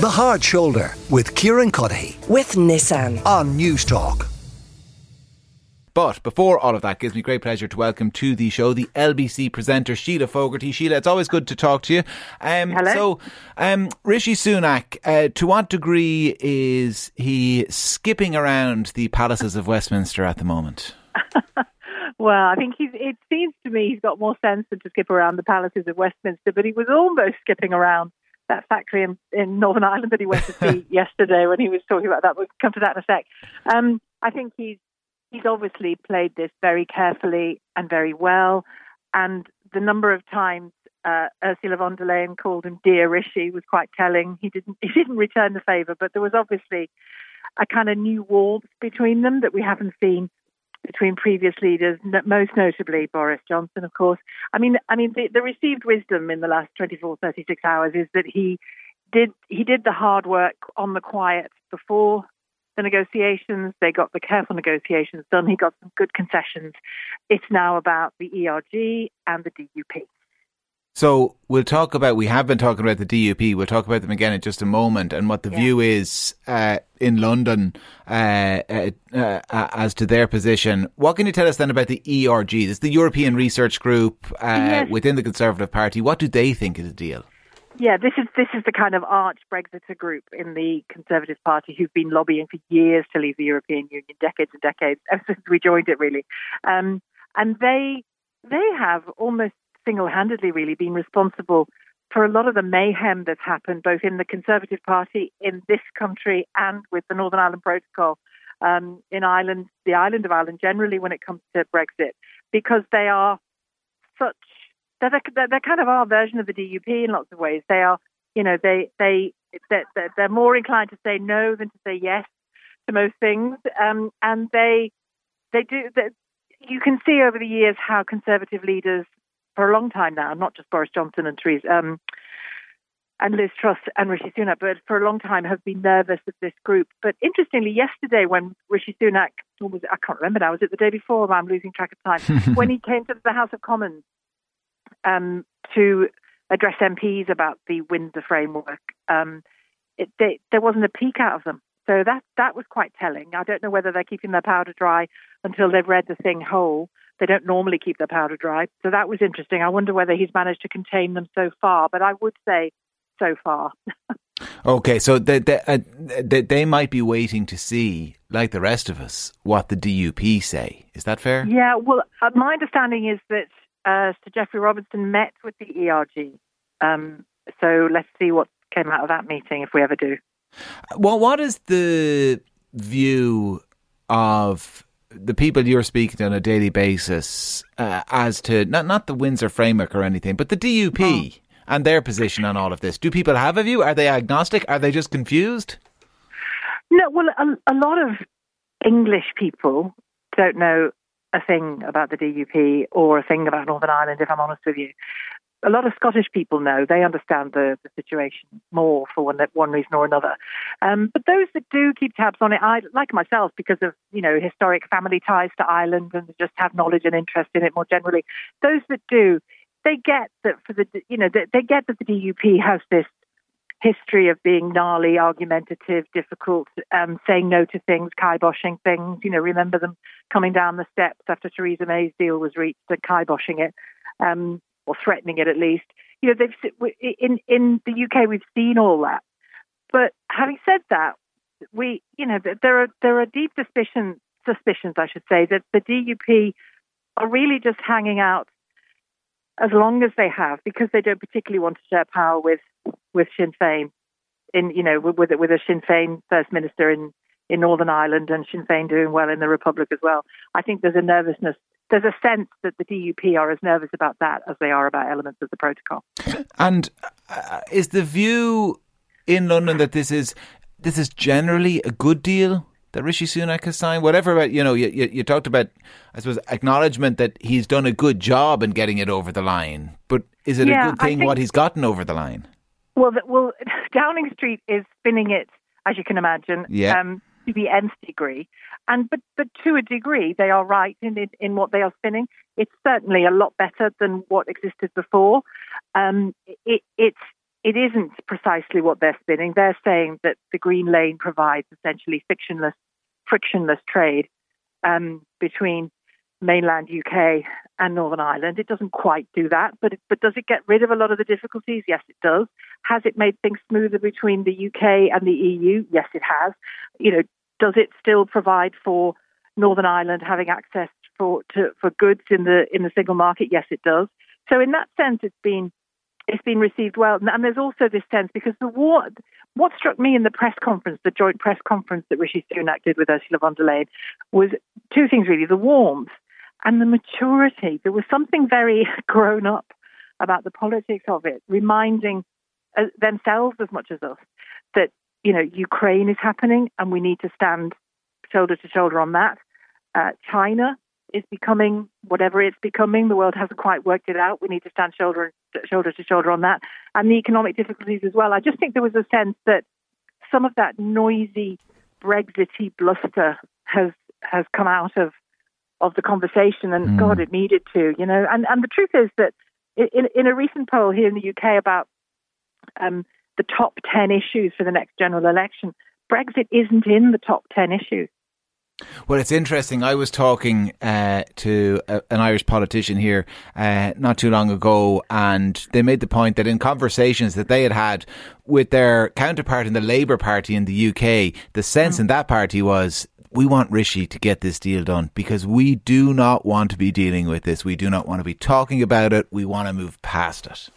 The Hard Shoulder with Kieran Cuddihy with Nissan. on News Talk. But before all of that, gives me great pleasure to welcome to the show the LBC presenter Shelagh Fogarty. Shelagh, it's always good to talk to you. Um, Hello. So, um, Rishi Sunak, uh, to what degree is he skipping around the palaces of Westminster at the moment? Well, I think he's, it seems to me he's got more sense than to skip around the palaces of Westminster, but he was almost skipping around that factory in, in Northern Ireland that he went to see yesterday when he was talking about that. We'll come to that in a sec. Um, I think he's he's obviously played this very carefully and very well, and the number of times uh, Ursula von der Leyen called him dear Rishi was quite telling. He didn't he didn't return the favour, but there was obviously a kind of new warmth between them that we haven't seen between previous leaders, most notably Boris Johnson, of course. I mean, I mean, the, the received wisdom in the last 24, 36 hours is that he did he did the hard work on the quiet before the negotiations. They got the careful negotiations done. He got some good concessions. It's now about the ERG and the DUP. So we'll talk about. We have been talking about the DUP. We'll talk about them again in just a moment, and what the Yeah. view is uh, in London uh, uh, uh, as to their position. What can you tell us then about the ERG? This is the European Research Group uh, Yes. within the Conservative Party. What do they think is the deal? Yeah, this is this is the kind of arch Brexiter group in the Conservative Party who've been lobbying for years to leave the European Union, decades and decades, ever since we joined it, really. Um, and they they have almost single-handedly, really, been responsible for a lot of the mayhem that's happened both in the Conservative Party in this country and with the Northern Ireland Protocol um, in Ireland, the island of Ireland generally, when it comes to Brexit, because they are such they're, they're, they're kind of our version of the DUP in lots of ways. They are, you know, they they they're, they're- they're more inclined to say no than to say yes to most things, um, and they they do. They, you can see over the years how conservative leaders, for a long time now, not just Boris Johnson and Theresa. Um, and Liz Truss and Rishi Sunak, but for a long time have been nervous of this group. But interestingly, yesterday when Rishi Sunak, was it, I can't remember now, was it the day before? I'm losing track of time. when he came to the House of Commons um, to address MPs about the Windsor framework, um, it, they, there wasn't a peek out of them. So that that was quite telling. I don't know whether they're keeping their powder dry until they've read the thing whole. They don't normally keep their powder dry. So that was interesting. I wonder whether he's managed to contain them so far. But I would say so far. Okay, so they they, uh, they they might be waiting to see, like the rest of us, what the DUP say. Is that fair? Yeah, well, uh, my understanding is that uh, Sir Geoffrey Robertson met with the ERG. Um, so let's see what came out of that meeting if we ever do. Well, what is the view of the people you're speaking to on a daily basis uh, as to not not the Windsor framework or anything, but the DUP and their position on all of this? Do people have a view? Are they agnostic? Are they just confused? No, well, a, a lot of English people don't know a thing about the DUP or a thing about Northern Ireland, if I'm honest with you. A lot of Scottish people know. They understand the, the situation more for one, one reason or another. Um, but those that do keep tabs on it, I, like myself, because of, you know, historic family ties to Ireland and just have knowledge and interest in it more generally, those that do, they get that for the, you know, they, they get that the DUP has this history of being gnarly, argumentative, difficult, um, saying no to things, kiboshing things. You know, remember them coming down the steps after Theresa May's deal was reached and kiboshing it, um, or threatening it at least. You know, they've in in the UK we've seen all that. But having said that, we you know there are there are deep suspicions suspicions I should say that the DUP are really just hanging out as long as they have because they don't particularly want to share power with with Sinn Féin in you know with with a Sinn Féin first minister in in Northern Ireland and Sinn Féin doing well in the Republic as well. I think there's a nervousness. There's a sense that the DUP are as nervous about that as they are about elements of the protocol. And uh, is the view in London that this is this is generally a good deal that Rishi Sunak has signed? Whatever about you know, you, you, you talked about, I suppose, acknowledgement that he's done a good job in getting it over the line. But is it Yeah, a good thing think- what he's gotten over the line? Well, the, well, Downing Street is spinning it, as you can imagine, Yeah. um, to the nth degree. And but but to a degree, they are right in in, in what they are spinning. It's certainly a lot better than what existed before. Um, it, it's it isn't precisely what they're spinning. They're saying that the green lane provides essentially frictionless, frictionless trade um, between mainland UK and Northern Ireland. It doesn't quite do that, but but does it get rid of a lot of the difficulties? Yes, it does. Has it made things smoother between the UK and the EU? Yes, it has. You know, does it still provide for Northern Ireland having access for to, for goods in the in the single market? Yes, it does. So in that sense, it's been it's been received well. And there's also this sense because the war, what struck me in the press conference, the joint press conference that Rishi Sunak did with Ursula von der Leyen, was two things really: the warmth and the maturity. There was something very grown up about the politics of it, reminding uh, themselves as much as us that you know Ukraine is happening and we need to stand shoulder to shoulder on that. Uh, China is becoming whatever it's becoming. The world hasn't quite worked it out. We need to stand shoulder shoulder to shoulder on that, and the economic difficulties as well. I just think there was a sense that some of that noisy Brexity bluster has has come out of of the conversation, and mm. God, it needed to, you know. And and the truth is that in in a recent poll here in the UK about um, the top ten issues for the next general election, Brexit isn't in the top ten issues. Well, it's interesting. I was talking uh, to a, an Irish politician here uh, not too long ago, and they made the point that in conversations that they had had with their counterpart in the Labour Party in the UK, the sense mm. in that party was we want Rishi to get this deal done because we do not want to be dealing with this. We do not want to be talking about it. We want to move past it.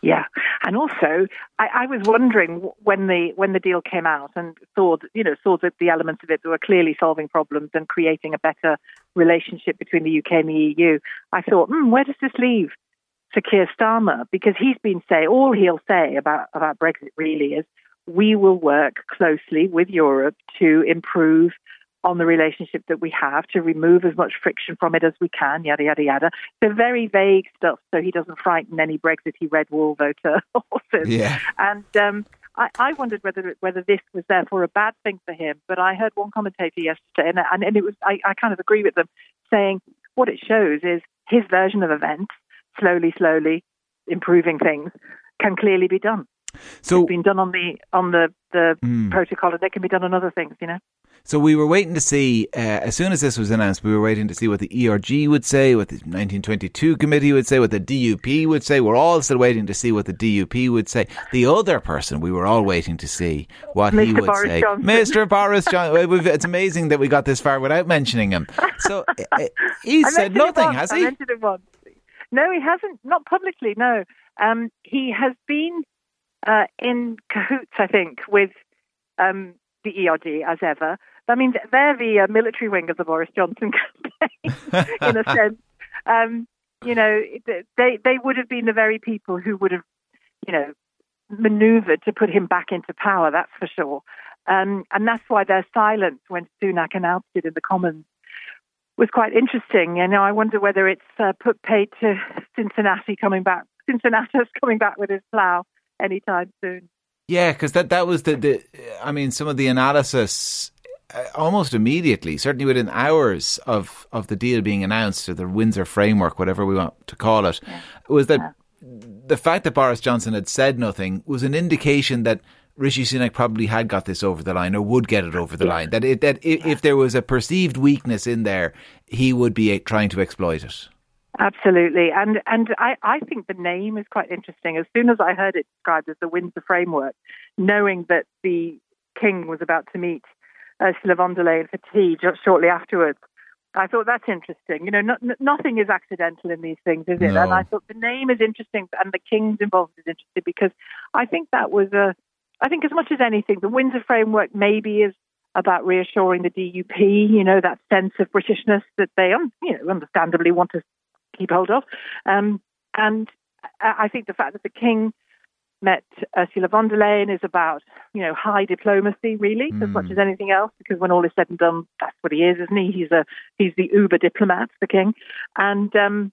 Yeah, and also I, I, was wondering when the when the deal came out and saw you know saw that the elements of it that were clearly solving problems and creating a better relationship between the UK and the EU. I thought, hmm, where does this leave Sir Keir Starmer? Because he's been say all he'll say about about Brexit really is we will work closely with Europe to improve on the relationship that we have to remove as much friction from it as we can, yada, yada, yada. So very vague stuff so he doesn't frighten any Brexity red wall voter horses. Yeah. And um, I, I, wondered whether whether this was therefore a bad thing for him. But I heard one commentator yesterday, and, and, and it was I, I kind of agree with them, saying what it shows is his version of events, slowly, slowly improving things, can clearly be done. So it's been done on the on the the mm. protocol, and it can be done on other things, you know. So we were waiting to see, uh, as soon as this was announced, we were waiting to see what the ERG would say, what the 1922 committee would say, what the DUP would say. We're all still waiting to see what the DUP would say. The other person, we were all waiting to see what Mr. he would Boris say. Johnson. Mr. Boris Johnson. It's amazing that we got this far without mentioning him. So uh, he said nothing, has he? No, he hasn't. Not publicly, no. Um, he has been uh, in cahoots, I think, with um, the ERG as ever. I mean, they're the uh, military wing of the Boris Johnson campaign, in a sense. Um, you know, they they would have been the very people who would have, you know, manoeuvred to put him back into power. That's for sure. Um, and that's why their silence when Sunak announced it in the Commons was quite interesting. Know, I wonder whether it's uh, put paid to Cincinnati coming back, Cincinnatus coming back with his plough anytime soon. Yeah, because that that was the, the I mean, some of the analysis Uh, almost immediately, certainly within hours of, of the deal being announced, or the Windsor framework, whatever we want to call it, yeah. was that yeah. the fact that Boris Johnson had said nothing was an indication that Rishi Sunak probably had got this over the line or would get it over the yeah. line. That it, that if, if there was a perceived weakness in there, he would be uh, trying to exploit it. Absolutely, and and I, I think the name is quite interesting. As soon as I heard it described as the Windsor framework, knowing that the king was about to meet Ursula von der Leyen for tea just shortly afterwards, I thought that's interesting. You know, no, nothing is accidental in these things, is it? No. And I thought the name is interesting, and the king's involved is interesting because I think that was a. I think as much as anything, the Windsor framework maybe is about reassuring the DUP. You know, that sense of Britishness that they, you know, understandably want to keep hold of. Um, and I think the fact that the king met Ursula von der Leyen is about, you know, high diplomacy, really, mm. as much hmm. as anything else, because when all is said and done, that's what he is, isn't he? He's a he's the uber diplomat, the king. And um,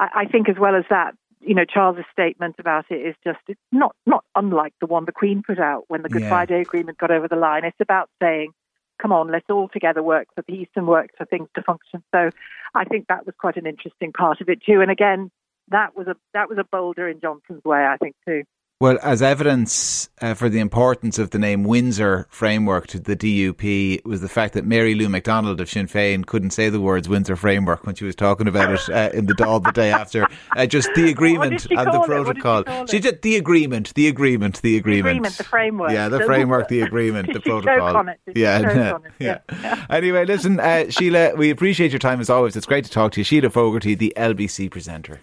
I, I think as well as that, you know, Charles's statement about it is just it's not not unlike the one the Queen put out when the Good yeah. Friday Agreement got over the line. It's about saying come on, let's all together work for peace and work for things to function. So I think that was quite an interesting part of it too. And again, that was a that was a boulder in Johnson's way, I think too. Well, as evidence uh, for the importance of the name Windsor framework to the DUP was the fact that Mary Lou McDonald of Sinn Féin couldn't say the words Windsor framework when she was talking about it uh, in the Dáil the day after. Uh, just the agreement and the protocol. She, she did the agreement, the agreement, the agreement. The agreement, the framework. Yeah, the framework, the agreement, the protocol. Yeah, yeah. yeah. yeah. Anyway, listen, uh, Shelagh, we appreciate your time as always. It's great to talk to you. Shelagh Fogarty, the LBC presenter.